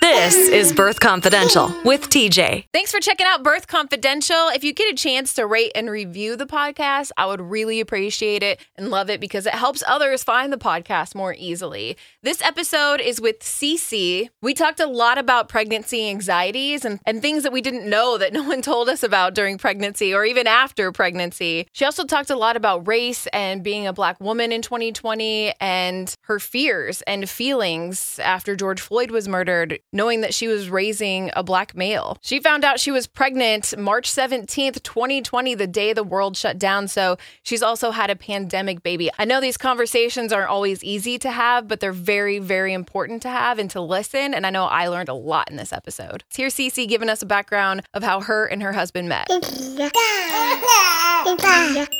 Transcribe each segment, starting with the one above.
This is Birth Confidential with TJ. Thanks for checking out Birth Confidential. If you get a chance to rate and review the podcast, I would really appreciate it and love it because it helps others find the podcast more easily. This episode is with CiCi. We talked a lot about pregnancy anxieties and, and things that we didn't know that no one told us about during pregnancy or even after pregnancy. She also talked a lot about race and being a black woman in 2020 and her fears and feelings after George Floyd was murdered knowing that she was raising a black male. She found out she was pregnant March 17th, 2020, the day the world shut down. So she's also had a pandemic baby. I know these conversations aren't always easy to have, but they're very, very very important to have and to listen. And I know I learned a lot in this episode. Here's CiCi giving us a background of how her and her husband met.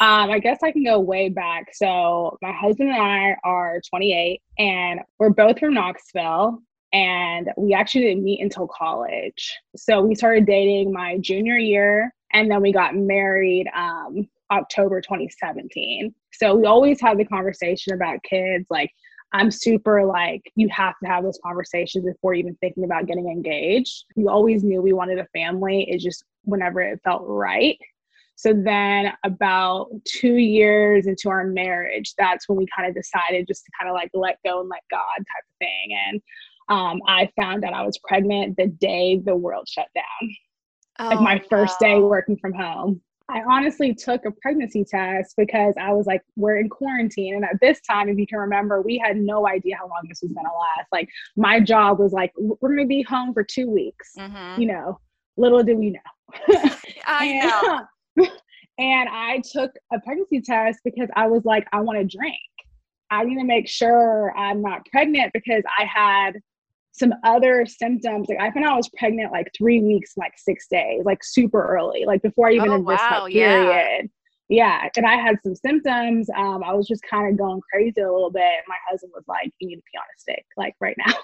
Um, I guess I can go way back. So my husband and I are 28 and we're both from Knoxville and we actually didn't meet until college. So we started dating my junior year, and then we got married um, October 2017. So we always had the conversation about kids. Like, I'm super like, you have to have those conversations before even thinking about getting engaged. We always knew we wanted a family, it's just whenever it felt right. So then, about two years into our marriage, that's when we kind of decided just to kind of like let go and let God type of thing. And um, I found out I was pregnant the day the world shut down. Oh, like my first day working from home. I honestly took a pregnancy test because I was like, we're in quarantine. And at this time, if you can remember, we had no idea how long this was going to last. Like, my job was like, we're going to be home for two weeks. Mm-hmm. You know, little do we know. I and, know. and I took a pregnancy test because I was like, I want to drink. I need to make sure I'm not pregnant because I had some other symptoms. Like I found out I was pregnant like three weeks, like six days, like super early, like before I even oh, this wow, period. Yeah. yeah. And I had some symptoms. Um, I was just kind of going crazy a little bit. My husband was like, You need to pee on a stick, like right now.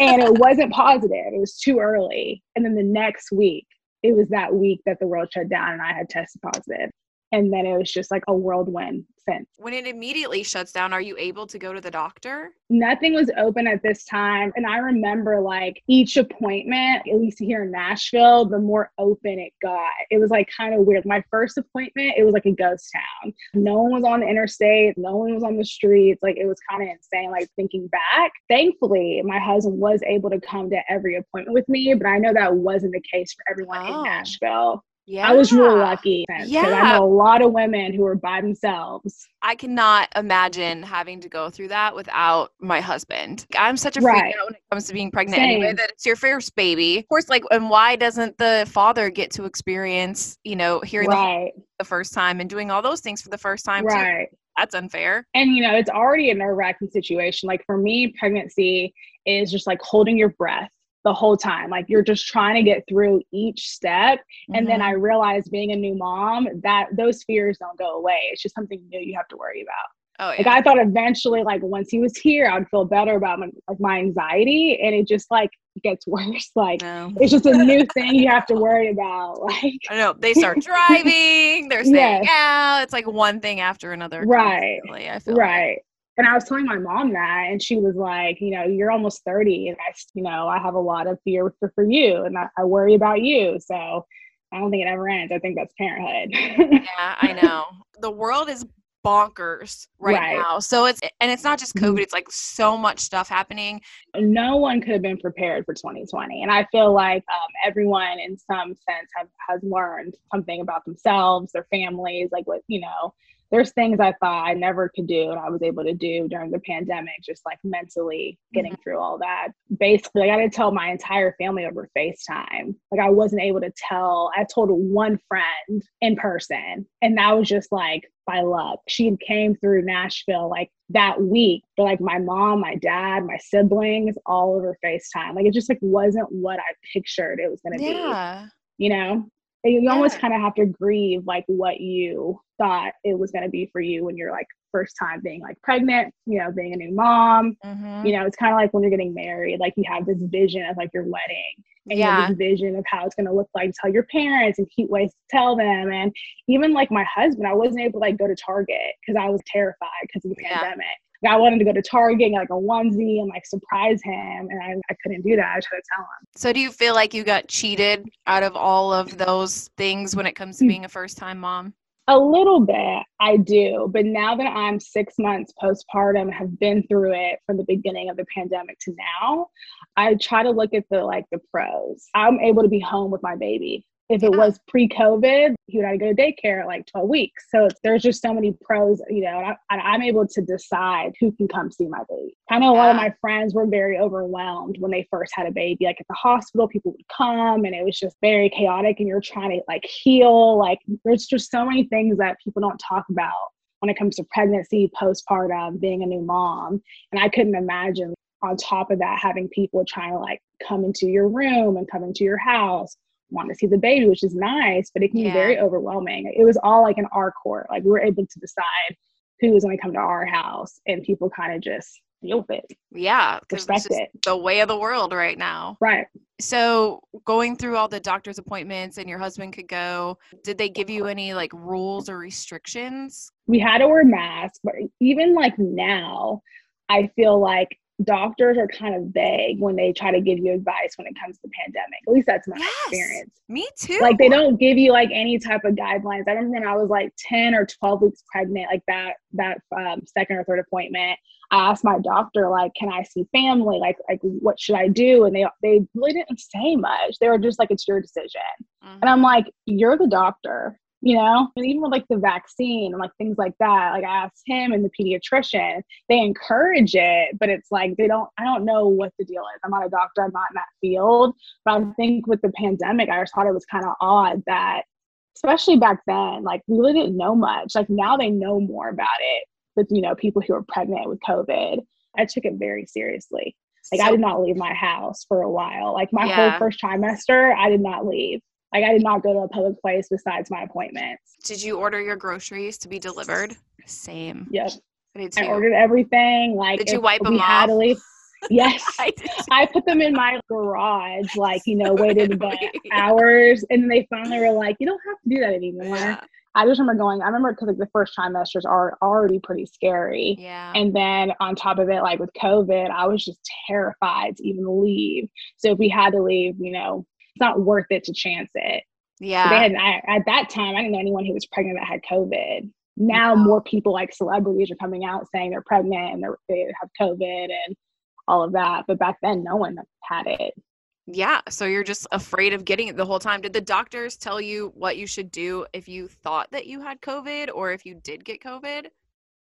and it wasn't positive. It was too early. And then the next week, it was that week that the world shut down and I had tested positive and then it was just like a whirlwind since. When it immediately shuts down, are you able to go to the doctor? Nothing was open at this time. And I remember like each appointment, at least here in Nashville, the more open it got. It was like kind of weird. My first appointment, it was like a ghost town. No one was on the interstate, no one was on the streets. Like it was kind of insane. Like thinking back, thankfully, my husband was able to come to every appointment with me, but I know that wasn't the case for everyone oh. in Nashville. Yeah. I was really lucky yeah. I know a lot of women who are by themselves. I cannot imagine having to go through that without my husband. I'm such a freak right. out when it comes to being pregnant Same. anyway that it's your first baby. Of course, like, and why doesn't the father get to experience, you know, hearing right. the, the first time and doing all those things for the first time? Right. Too? That's unfair. And, you know, it's already a nerve wracking situation. Like for me, pregnancy is just like holding your breath the whole time. Like you're just trying to get through each step. And mm-hmm. then I realized being a new mom that those fears don't go away. It's just something new you have to worry about. Oh, yeah. Like I thought eventually, like once he was here, I'd feel better about my, like my anxiety, and it just like gets worse. Like no. it's just a new thing you have to worry about. Like I know they start driving, they're saying yes. out. It's like one thing after another. Right. I feel right. Like. And I was telling my mom that, and she was like, you know, you're almost 30, and I, you know, I have a lot of fear for, for you, and I, I worry about you. So I don't think it ever ends. I think that's parenthood. yeah, I know. The world is bonkers right, right, now. So it's and it's not just COVID, mm-hmm. it's like so much stuff happening. No one could have been prepared for 2020. And I feel like um, everyone in some sense have, has learned something about themselves, their families, like what, you know, there's things I thought I never could do and I was able to do during the pandemic, just like mentally getting mm-hmm. through all that. Basically, I got to tell my entire family over FaceTime. Like I wasn't able to tell, I told one friend in person, and that was just like by luck. She came through Nashville like that week, but like my mom, my dad, my siblings, all over FaceTime. Like it just like wasn't what I pictured it was gonna yeah. be. You know? You yeah. almost kind of have to grieve like what you thought it was going to be for you when you're like first time being like pregnant you know being a new mom mm-hmm. you know it's kind of like when you're getting married like you have this vision of like your wedding and yeah. you have this vision of how it's going to look like tell your parents and cute ways to tell them and even like my husband i wasn't able to like go to target because i was terrified because of the yeah. pandemic I wanted to go to Target get like a onesie and like surprise him, and I, I couldn't do that. I tried to tell him. So, do you feel like you got cheated out of all of those things when it comes to hmm. being a first time mom? A little bit, I do. But now that I'm six months postpartum, have been through it from the beginning of the pandemic to now, I try to look at the like the pros. I'm able to be home with my baby. If it was pre-COVID, he would have to go to daycare at like 12 weeks. So there's just so many pros, you know, and, I, am able to decide who can come see my baby. I know a lot of my friends were very overwhelmed when they first had a baby. Like at the hospital, people would come and it was just very chaotic and you're trying to like heal. Like there's just so many things that people don't talk about when it comes to pregnancy, postpartum, being a new mom. And I couldn't imagine on top of that having people trying to like come into your room and come into your house want to see the baby, which is nice, but it can yeah. be very overwhelming. It was all like in our court. Like we are able to decide who was going to come to our house, and people kind of just deal with it. Yeah, respect it. The way of the world right now. Right. So going through all the doctor's appointments, and your husband could go. Did they give you any like rules or restrictions? We had to wear masks, but even like now, I feel like doctors are kind of vague when they try to give you advice when it comes to pandemic. At least that's my yes, experience. Me too. Like they don't give you like any type of guidelines. I remember when I was like 10 or 12 weeks pregnant, like that that um, second or third appointment, I asked my doctor like, "Can I see family? Like like what should I do?" And they they really didn't say much. They were just like, "It's your decision." Mm-hmm. And I'm like, "You're the doctor you know? And even with like the vaccine and like things like that like i asked him and the pediatrician they encourage it but it's like they don't i don't know what the deal is. I'm not a doctor i'm not in that field. But i think with the pandemic i just thought it was kind of odd that especially back then like we really didn't know much. Like now they know more about it with you know people who are pregnant with covid. I took it very seriously. Like so, i did not leave my house for a while. Like my yeah. whole first trimester i did not leave like I did not go to a public place besides my appointments. Did you order your groceries to be delivered? Same. Yep. I, I ordered everything. Like did you wipe them off? Leave, yes, I, I, put them in my garage, like you know, waited about hours, and they finally were like, "You don't have to do that anymore." Yeah. I just remember going. I remember because like the first trimesters are already pretty scary. Yeah. And then on top of it, like with COVID, I was just terrified to even leave. So if we had to leave, you know, it's not worth it to chance it. Yeah. they had I, at that time, I didn't know anyone who was pregnant that had COVID. Now wow. more people like celebrities are coming out saying they're pregnant and they're, they have COVID and all of that. But back then, no one had it. Yeah. So you're just afraid of getting it the whole time. Did the doctors tell you what you should do if you thought that you had COVID or if you did get COVID?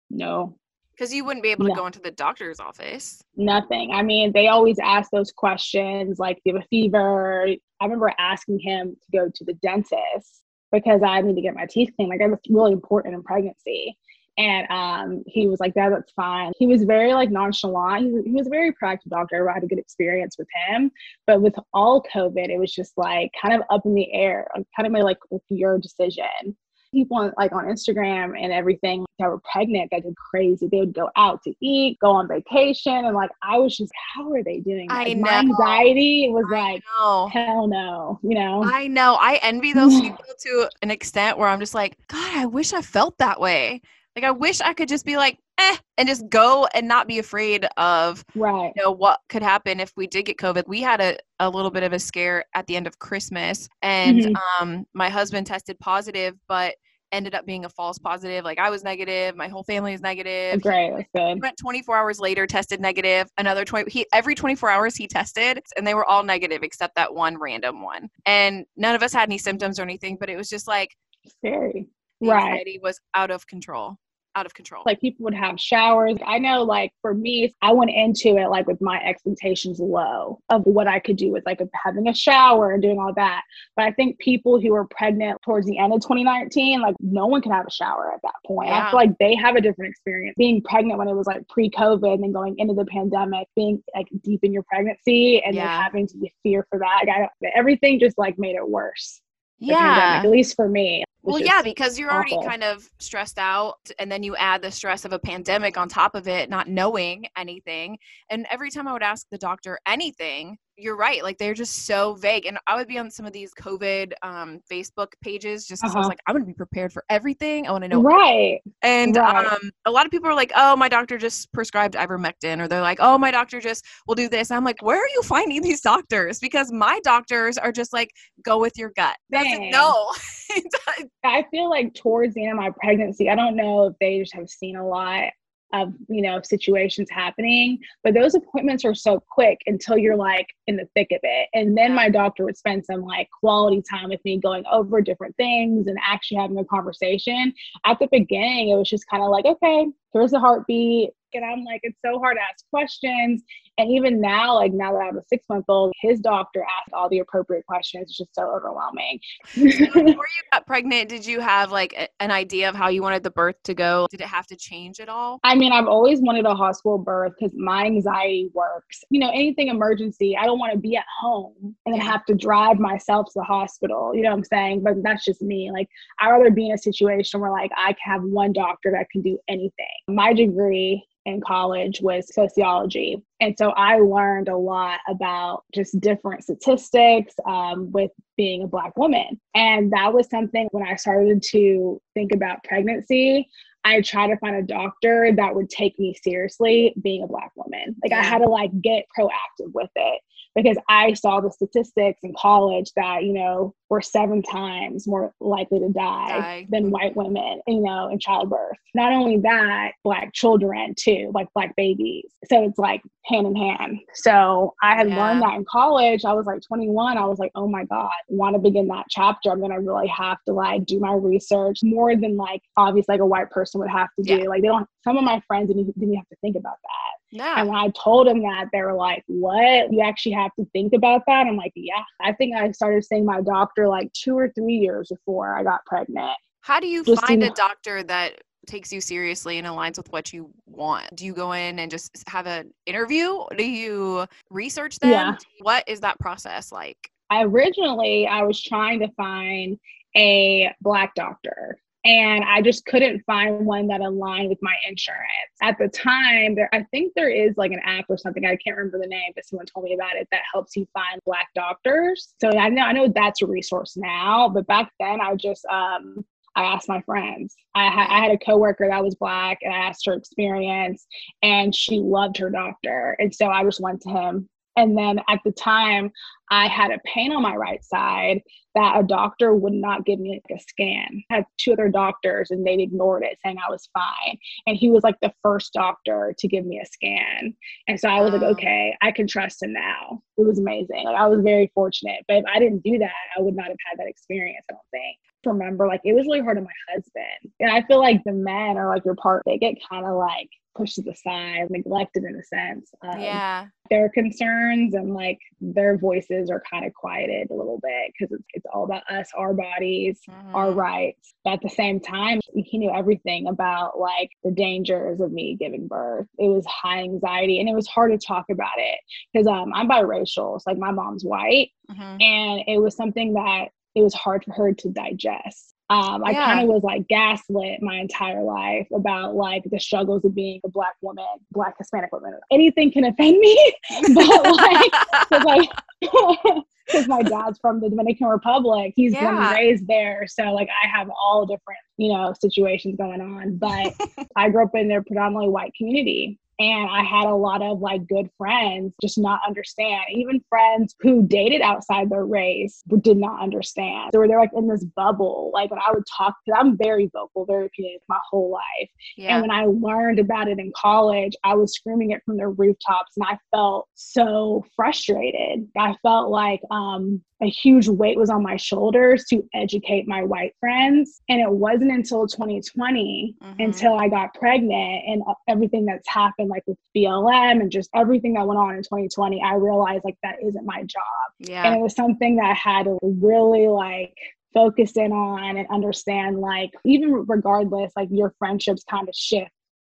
No. Because you wouldn't be able to go into the doctor's office. Nothing. I mean, they always ask those questions like, do you have a fever? I remember asking him to go to the dentist because I need to get my teeth cleaned. Like, that's really important in pregnancy. And um, he was like, "That, that's fine." He was very like nonchalant. He, he was a very proactive doctor. I had a good experience with him. But with all COVID, it was just like kind of up in the air. Kind of my like with your decision people on, like on Instagram and everything that were pregnant that did crazy. They would go out to eat, go on vacation, and like I was just, how are they doing? That? I know. My anxiety was I like, know. hell no, you know. I know. I envy those people to an extent where I'm just like, God, I wish I felt that way. Like I wish I could just be like, eh, and just go and not be afraid of right. you know what could happen if we did get COVID. We had a, a little bit of a scare at the end of Christmas and mm-hmm. um my husband tested positive, but ended up being a false positive. Like I was negative, my whole family is negative. Great, that's good. He went 24 hours later, tested negative. Another 20. He every 24 hours he tested, and they were all negative except that one random one. And none of us had any symptoms or anything, but it was just like scary. Right. Anxiety was out of control out of control. Like people would have showers. I know, like for me, I went into it like with my expectations low of what I could do with like having a shower and doing all that. But I think people who were pregnant towards the end of 2019, like no one could have a shower at that point. Yeah. I feel like they have a different experience being pregnant when it was like pre COVID and then going into the pandemic, being like deep in your pregnancy and yeah. then having to be fear for that. Like, I, everything just like made it worse. Yeah. Pandemic, at least for me. Well, yeah, because you're awful. already kind of stressed out, and then you add the stress of a pandemic on top of it, not knowing anything. And every time I would ask the doctor anything, you're right. Like they're just so vague. And I would be on some of these COVID um, Facebook pages just because uh-huh. I was like, I'm going to be prepared for everything. I want to know. Right. And right. Um, a lot of people are like, oh, my doctor just prescribed ivermectin, or they're like, oh, my doctor just will do this. And I'm like, where are you finding these doctors? Because my doctors are just like, go with your gut. No. I feel like towards the end of my pregnancy, I don't know if they just have seen a lot of you know situations happening but those appointments are so quick until you're like in the thick of it. And then my doctor would spend some like quality time with me going over different things and actually having a conversation. At the beginning it was just kind of like okay here's the heartbeat and I'm like, it's so hard to ask questions. And even now, like now that I have a six month old, his doctor asked all the appropriate questions. It's just so overwhelming. Before you got pregnant, did you have like a, an idea of how you wanted the birth to go? Did it have to change at all? I mean, I've always wanted a hospital birth because my anxiety works. You know, anything emergency, I don't want to be at home and then have to drive myself to the hospital. You know what I'm saying? But that's just me. Like, I'd rather be in a situation where like I have one doctor that can do anything. My degree in college was sociology. And so I learned a lot about just different statistics um, with being a Black woman. And that was something when I started to think about pregnancy, I tried to find a doctor that would take me seriously being a Black woman. Like I had to like get proactive with it because I saw the statistics in college that, you know, we're seven times more likely to die, die. than white women, you know, in childbirth. Not only that, black children too, like black babies. So it's like hand in hand. So I had yeah. learned that in college. I was like 21. I was like, oh my God, want to begin that chapter. I'm going to really have to like do my research more than like obviously like a white person would have to do. Yeah. Like they don't, some of my friends didn't, didn't have to think about that. Yeah. And when I told them that, they were like, What? You actually have to think about that? I'm like, Yeah. I think I started seeing my doctor like two or three years before I got pregnant. How do you just find a doctor that takes you seriously and aligns with what you want? Do you go in and just have an interview? Do you research them? Yeah. What is that process like? I originally I was trying to find a black doctor and I just couldn't find one that aligned with my insurance. At the time, there I think there is like an app or something, I can't remember the name, but someone told me about it that helps you find black doctors. So I know I know that's a resource now, but back then I just um I asked my friends. I, ha- I, had a coworker that was black, and I asked her experience, and she loved her doctor, and so I just went to him and then at the time, I had a pain on my right side that a doctor would not give me like a scan. I had two other doctors and they ignored it, saying I was fine. And he was like the first doctor to give me a scan. And so I was like, okay, I can trust him now. It was amazing. Like I was very fortunate. But if I didn't do that, I would not have had that experience, I don't think. Remember, like it was really hard on my husband. And I feel like the men are like your part, they get kind of like pushed to the side, neglected in a sense. Um, yeah. Their concerns and like their voices are kind of quieted a little bit because it's, it's all about us, our bodies, mm-hmm. our rights. But at the same time, he knew everything about like the dangers of me giving birth. It was high anxiety and it was hard to talk about it because um, I'm biracial. So like my mom's white. Mm-hmm. And it was something that it was hard for her to digest. Um, I yeah. kind of was like gaslit my entire life about like the struggles of being a black woman, black Hispanic woman. Anything can offend me, but like, cause like, because my dad's from the Dominican Republic, he's yeah. raised there, so like I have all different you know situations going on. But I grew up in a predominantly white community, and I had a lot of like good friends just not understand. Even friends who dated outside their race did not understand. So they're like in this bubble. Like when I would talk, because I'm very vocal, very opinionated my whole life. Yeah. And when I learned about it in college, I was screaming it from the rooftops and I felt so frustrated. I felt like um, a huge weight was on my shoulders to educate my white friends. And it wasn't until 2020 mm-hmm. until I got pregnant and everything that's happened, like with BLM and just everything that went on in 2020, I realized like that isn't my job. Yeah. And it was something that I had to really like focus in on and understand like even regardless like your friendships kind of shift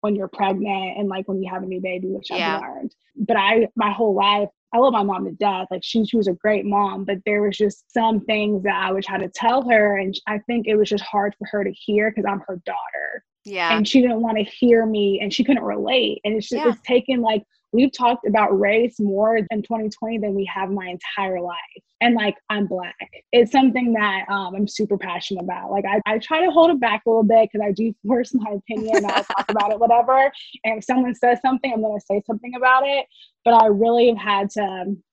when you're pregnant and like when you have a new baby which yeah. i've learned but i my whole life I love my mom to death. Like she, she was a great mom, but there was just some things that I would try to tell her. And I think it was just hard for her to hear because I'm her daughter. Yeah. And she didn't want to hear me and she couldn't relate. And it's just, yeah. it's taken like we've talked about race more in 2020 than we have my entire life. And like, I'm Black. It's something that um, I'm super passionate about. Like, I, I try to hold it back a little bit because I do force my opinion. I'll talk about it, whatever. And if someone says something, I'm going to say something about it. But I really have had to um,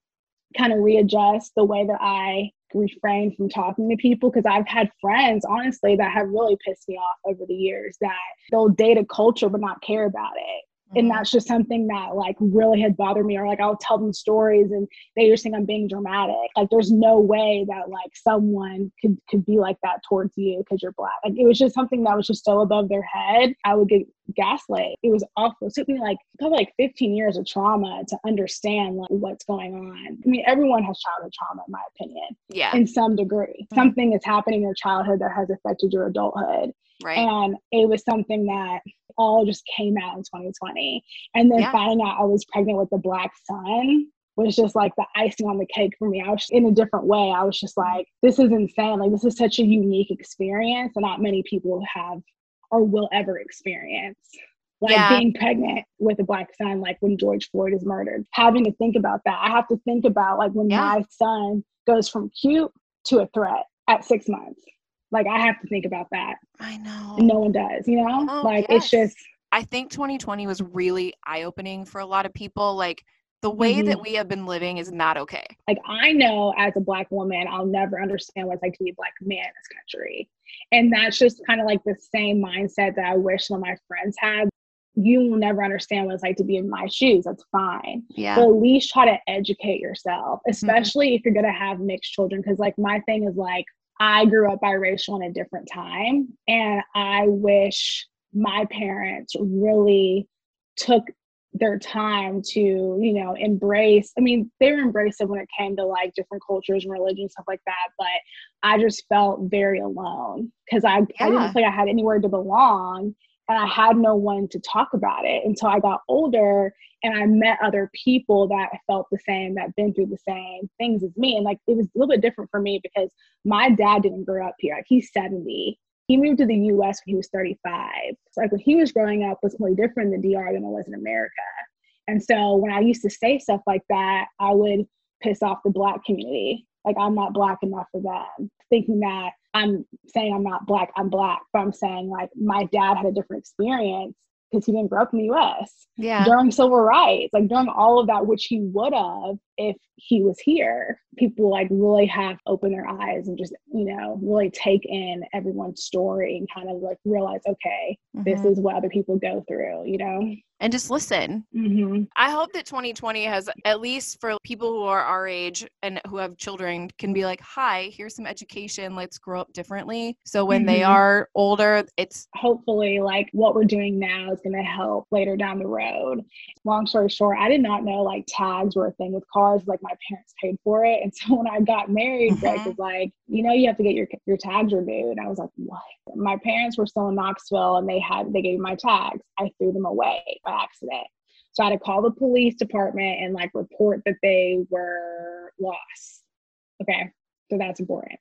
kind of readjust the way that I refrain from talking to people because I've had friends, honestly, that have really pissed me off over the years that they'll date a culture but not care about it and mm-hmm. that's just something that like really had bothered me or like i'll tell them stories and they just think i'm being dramatic. Like there's no way that like someone could could be like that towards you because you're black. Like it was just something that was just so above their head. I would get gaslit. It was awful. It took me like probably like 15 years of trauma to understand like what's going on. I mean everyone has childhood trauma in my opinion yeah. in some degree. Mm-hmm. something is happening in your childhood that has affected your adulthood. Right. And it was something that all just came out in 2020. And then yeah. finding out I was pregnant with a black son was just like the icing on the cake for me. I was in a different way. I was just like, this is insane. Like, this is such a unique experience and not many people have or will ever experience. Like yeah. being pregnant with a black son, like when George Floyd is murdered, having to think about that. I have to think about like when yeah. my son goes from cute to a threat at six months. Like I have to think about that. I know. And no one does, you know? Oh, like yes. it's just I think 2020 was really eye-opening for a lot of people like the way mm-hmm. that we have been living is not okay. Like I know as a black woman, I'll never understand what it's like to be a black man in this country. And that's just kind of like the same mindset that I wish some of my friends had. You will never understand what it's like to be in my shoes. That's fine. Yeah. But at least try to educate yourself, mm-hmm. especially mm-hmm. if you're gonna have mixed children. Cause like my thing is like I grew up biracial in a different time. And I wish my parents really took their time to, you know, embrace. I mean, they were embracive when it came to like different cultures and religions, stuff like that. But I just felt very alone because I, yeah. I didn't feel like I had anywhere to belong and I had no one to talk about it until I got older and I met other people that felt the same, that been through the same things as me. And like it was a little bit different for me because my dad didn't grow up here. Like he's 70. He moved to the US when he was 35. So like when he was growing up was really different in the DR than it was in America. And so when I used to say stuff like that, I would piss off the black community. Like I'm not black enough for them. Thinking that I'm saying I'm not black, I'm black, but I'm saying like my dad had a different experience because he didn't grow up in the US. Yeah. During civil rights, like during all of that, which he would have if he was here. People like really have opened their eyes and just, you know, really take in everyone's story and kind of like realize, okay, mm-hmm. this is what other people go through, you know? And just listen. Mm-hmm. I hope that 2020 has, at least for people who are our age and who have children, can be like, hi, here's some education. Let's grow up differently. So when mm-hmm. they are older, it's hopefully like what we're doing now is going to help later down the road. Long story short, I did not know like tags were a thing with cars. Like my parents paid for it. And so when I got married, mm-hmm. Greg was like, you know, you have to get your, your tags renewed. And I was like, what? My parents were still in Knoxville and they had, they gave me my tags. I threw them away accident. So I had to call the police department and like report that they were lost. Okay, so that's important.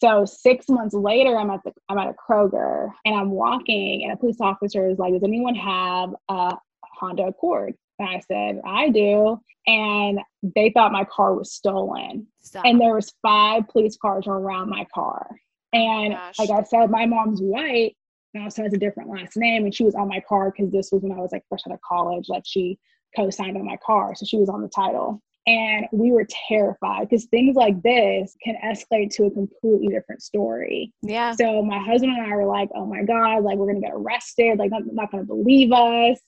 So six months later, I'm at the I'm at a Kroger and I'm walking, and a police officer is like, "Does anyone have a Honda Accord?" And I said, "I do." And they thought my car was stolen, Stop. and there was five police cars around my car. And Gosh. like I said, my mom's white, and also has a different last name. And she was on my car because this was when I was like fresh out of college. Like she co-signed on my car, so she was on the title. And we were terrified because things like this can escalate to a completely different story. Yeah. So my husband and I were like, "Oh my god, like we're gonna get arrested. Like not, not gonna believe us."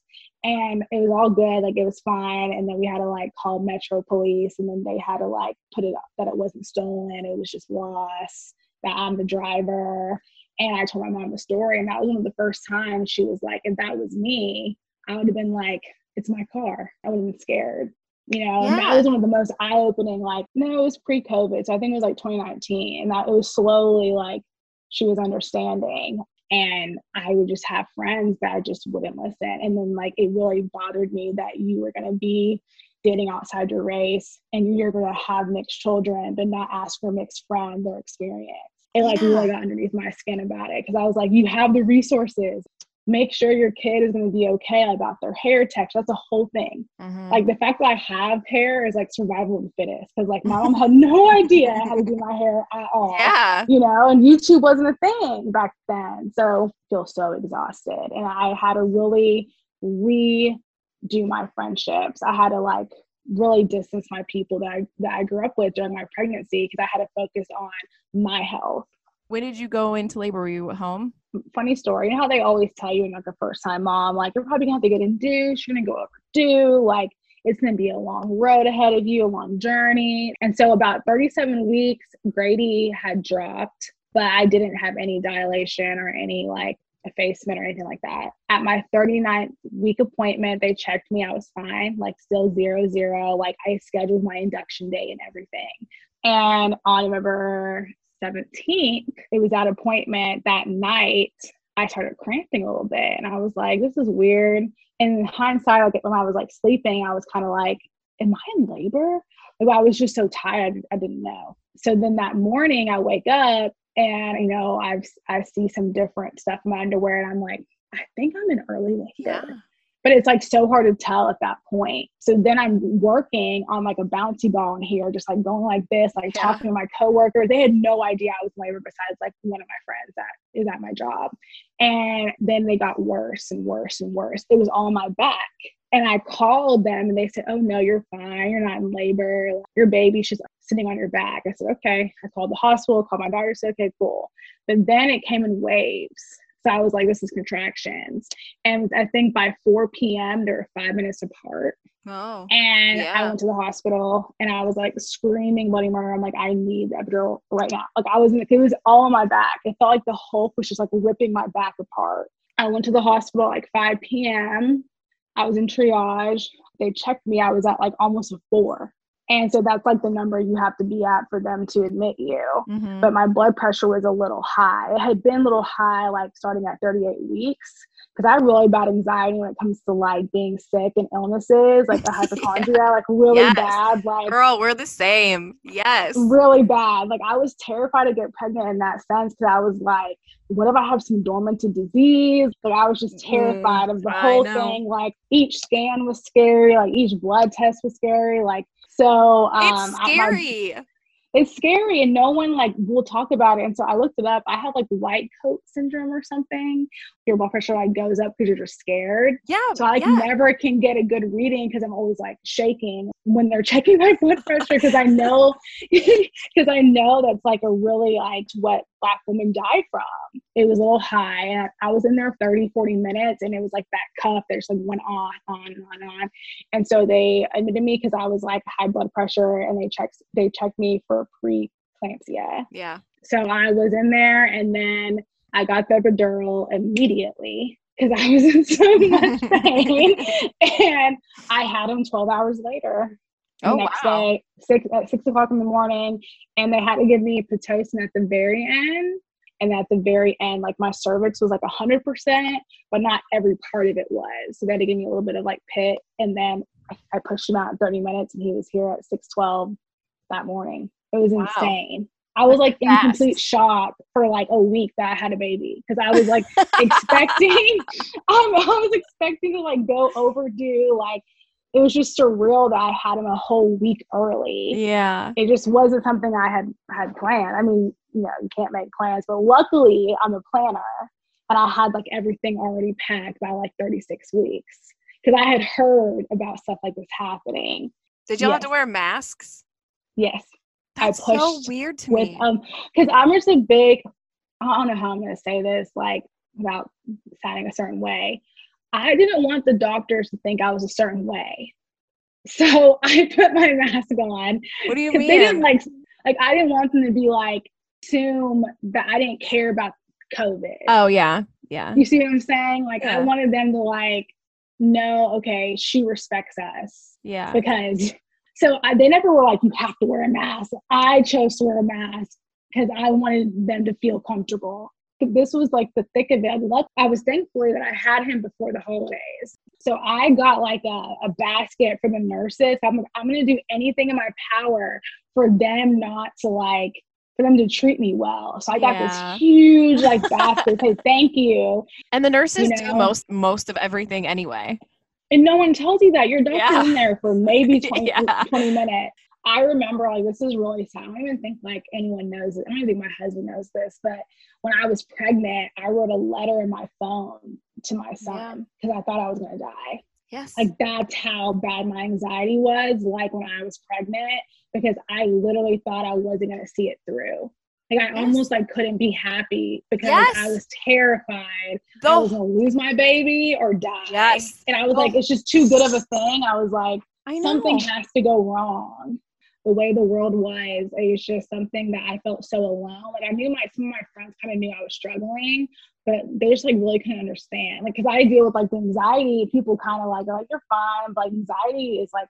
And it was all good, like it was fine. And then we had to like call Metro Police, and then they had to like put it up that it wasn't stolen, it was just lost. That I'm the driver and I told my mom the story, and that was one of the first times she was like, if that was me, I would have been like, it's my car. I would have been scared. You know, yeah. that was one of the most eye opening, like, no, it was pre COVID. So I think it was like 2019. And that it was slowly like she was understanding. And I would just have friends that just wouldn't listen. And then, like, it really bothered me that you were going to be dating outside your race and you're going to have mixed children, but not ask for mixed friend their experience it like yeah. really got underneath my skin about it because I was like, you have the resources. make sure your kid is going to be okay about their hair texture. That's a whole thing. Mm-hmm. Like the fact that I have hair is like survival of the fittest because like my mom had no idea how to do my hair at all. Yeah. You know, and YouTube wasn't a thing back then. So I feel so exhausted. And I had to really redo my friendships. I had to like really distance my people that I that I grew up with during my pregnancy because I had to focus on my health. When did you go into labor? Were you at home? Funny story. You know how they always tell you when you're like a first time mom, like you're probably gonna have to get induced, you're gonna go overdue, like it's gonna be a long road ahead of you, a long journey. And so about 37 weeks, Grady had dropped, but I didn't have any dilation or any like effacement or anything like that. At my 39th week appointment, they checked me. I was fine, like still zero, zero. Like I scheduled my induction day and everything. And on November 17th, it was that appointment that night. I started cramping a little bit and I was like, this is weird. In hindsight, like when I was like sleeping, I was kind of like, am I in labor? Like I was just so tired, I didn't know. So then that morning I wake up and you know I've I see some different stuff in my underwear and I'm like, I think I'm an early labor. Yeah but it's like so hard to tell at that point. So then I'm working on like a bouncy ball in here, just like going like this, like yeah. talking to my coworkers. They had no idea I was in labor besides like one of my friends that is at my job. And then they got worse and worse and worse. It was all my back. And I called them and they said, Oh no, you're fine. You're not in labor. Your baby's just sitting on your back. I said, Okay. I called the hospital, called my daughter, said, Okay, cool. But then it came in waves. So I was like, this is contractions. And I think by 4 p.m., they were five minutes apart. Oh. And yeah. I went to the hospital and I was like screaming bloody murder. I'm like, I need the epidural right now. Like I was in, it was all on my back. It felt like the Hulk was just like ripping my back apart. I went to the hospital like 5 p.m. I was in triage. They checked me. I was at like almost a four. And so that's like the number you have to be at for them to admit you. Mm-hmm. But my blood pressure was a little high. It had been a little high, like starting at 38 weeks because I have really bad anxiety when it comes to like being sick and illnesses, like the hypochondria, yeah. like really yes. bad. Like, girl, we're the same. Yes, really bad. Like, I was terrified to get pregnant in that sense because I was like, what if I have some dormant disease? Like, I was just terrified mm, of the whole thing. Like, each scan was scary. Like, each blood test was scary. Like, so um, it's scary. My, it's scary and no one like will talk about it. And so I looked it up. I have like white coat syndrome or something. Your blood pressure like goes up because you're just scared. Yeah. So I like yeah. never can get a good reading because I'm always like shaking when they're checking my blood pressure because I know because I know that's like a really like what black women die from. It was a little high. And I was in there 30, 40 minutes and it was like that cuff that just like went on, on and on and on. And so they admitted me because I was like high blood pressure and they checked they checked me for pre-eclampsia. Yeah. So I was in there and then I got the epidural immediately because I was in so much pain. and I had them 12 hours later. Oh, next wow. day, six at six o'clock in the morning, and they had to give me Pitocin at the very end. And at the very end, like my cervix was like a hundred percent, but not every part of it was. So they had to give me a little bit of like pit, and then I pushed him out in 30 minutes, and he was here at 6:12 that morning. It was wow. insane. I was like in complete shock for like a week that I had a baby because I was like expecting, um, I was expecting to like go overdue. Like it was just surreal that I had him a whole week early. Yeah, it just wasn't something I had had planned. I mean, you know, you can't make plans, but luckily I'm a planner and I had like everything already packed by like 36 weeks because I had heard about stuff like this happening. Did y'all yes. have to wear masks? Yes. That's I pushed so weird to with, me. Um, because I'm just a big. I don't know how I'm going to say this, like without sounding a certain way. I didn't want the doctors to think I was a certain way, so I put my mask on. What do you mean? They didn't like, like I didn't want them to be like assume that I didn't care about COVID. Oh yeah, yeah. You see what I'm saying? Like yeah. I wanted them to like know, okay, she respects us. Yeah. Because so I, they never were like, you have to wear a mask. I chose to wear a mask because I wanted them to feel comfortable. This was like the thick of it. I was thankful that I had him before the holidays. So I got like a, a basket for the nurses. I'm, I'm going to do anything in my power for them not to like for them to treat me well. So I got Yeah. this huge like basket. Say thank you. And the nurses You do most most of everything anyway. And no one tells you that. Your doctor's Yeah. in there for maybe 20, Yeah. 20 minutes. I remember like this is really sad. I don't even think like anyone knows it. I don't even think my husband knows this, but when I was pregnant, I wrote a letter in my phone to my son because I thought I was gonna die. Yes. Like that's how bad my anxiety was, like when I was pregnant, because I literally thought I wasn't gonna see it through. Like I Yes. almost like couldn't be happy because Yes. I was terrified I was gonna lose my baby or die. Yes. And I was Oh. like, it's just too good of a thing. I was like, I know. something has to go wrong. The way the world was, it was just something that I felt so alone. Like I knew my some of my friends kind of knew I was struggling, but they just like really couldn't understand. Like, cause I deal with like the anxiety. People kind of like are like, you're fine, but like anxiety is like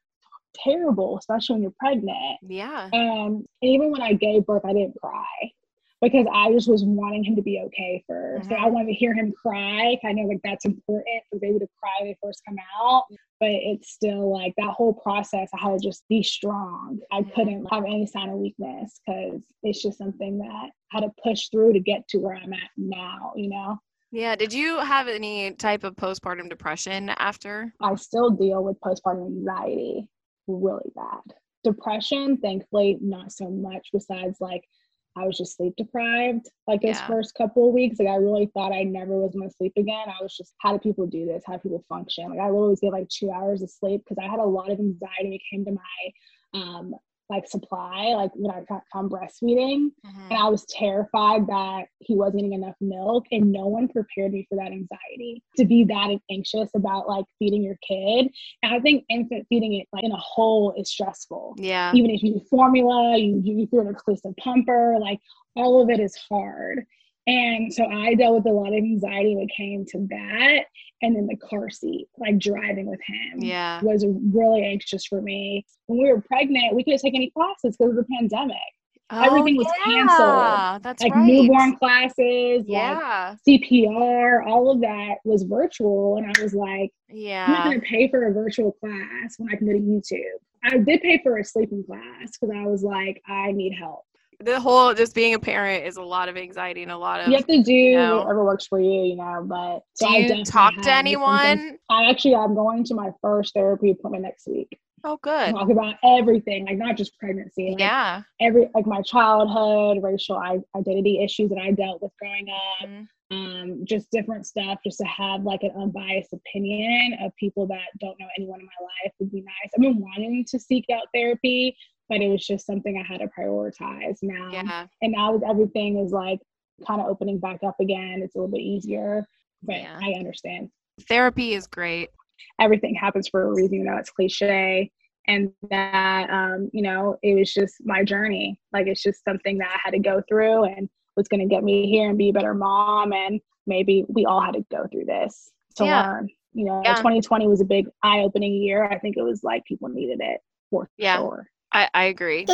terrible, especially when you're pregnant. yeah. Um, and even when I gave birth, I didn't cry because I just was wanting him to be okay 1st So I Mhm. wanted to hear him cry. I know like that's important for baby to cry when they first come out, but it's still like that whole process. I had to just be strong. I Mhm. couldn't have any sign of weakness because it's just something that I had to push through to get to where I'm at now. You know, Yeah. Did you have any type of postpartum depression after? I still deal with postpartum anxiety really bad. Depression, thankfully, not so much, besides like I was just sleep deprived like those Yeah. first couple of weeks. Like I really thought I never was gonna sleep again. I was just how do people do this? How do people function? Like I would always get like two hours of sleep because I had a lot of anxiety when it came to my um like supply, like when I got on breastfeeding. Mhm. And I was terrified that he wasn't getting enough milk, and no one prepared me for that anxiety to be that anxious about like feeding your kid. And I think infant feeding it like in a whole is stressful. Yeah. Even if you do formula, you you you're an exclusive pumper, like all of it is hard. And so I dealt with a lot of anxiety when it came to that. And then the car seat, like driving with him Yeah. was really anxious for me. When we were pregnant, we couldn't take any classes because of the pandemic oh, everything was canceled. yeah, That's like right. newborn classes, like Yeah. CPR, all of that was virtual. And I was like, "Yeah, I'm not going to pay for a virtual class when I can go to YouTube. I did pay for a sleeping class because I was like, I need help. The whole just being a parent is a lot of anxiety and a lot of. You have to do know. whatever works for you, you know. But Do so I you talk to anyone? I actually, I'm going to my first therapy appointment next week. Oh, good. Talk about everything, like not just pregnancy, like Yeah. every like my childhood, racial identity issues that I dealt with growing up. Mhm. um, just different stuff, just to have like an unbiased opinion of people that don't know anyone in my life would be nice. I've been wanting to seek out therapy, but it was just something I had to prioritize now. Yeah. And now that everything is like kind of opening back up again, it's a little bit easier. But Yeah. I understand Therapy is great. everything happens for a reason, you know, it's cliche. And that, um, you know, it was just my journey. Like, it's just something that I had to go through and was going to get me here and be a better mom. And maybe we all had to go through this to Yeah. learn. You know, Yeah. 2020 was a big eye opening year. I think it was like people needed it for Yeah. sure. I, I agree.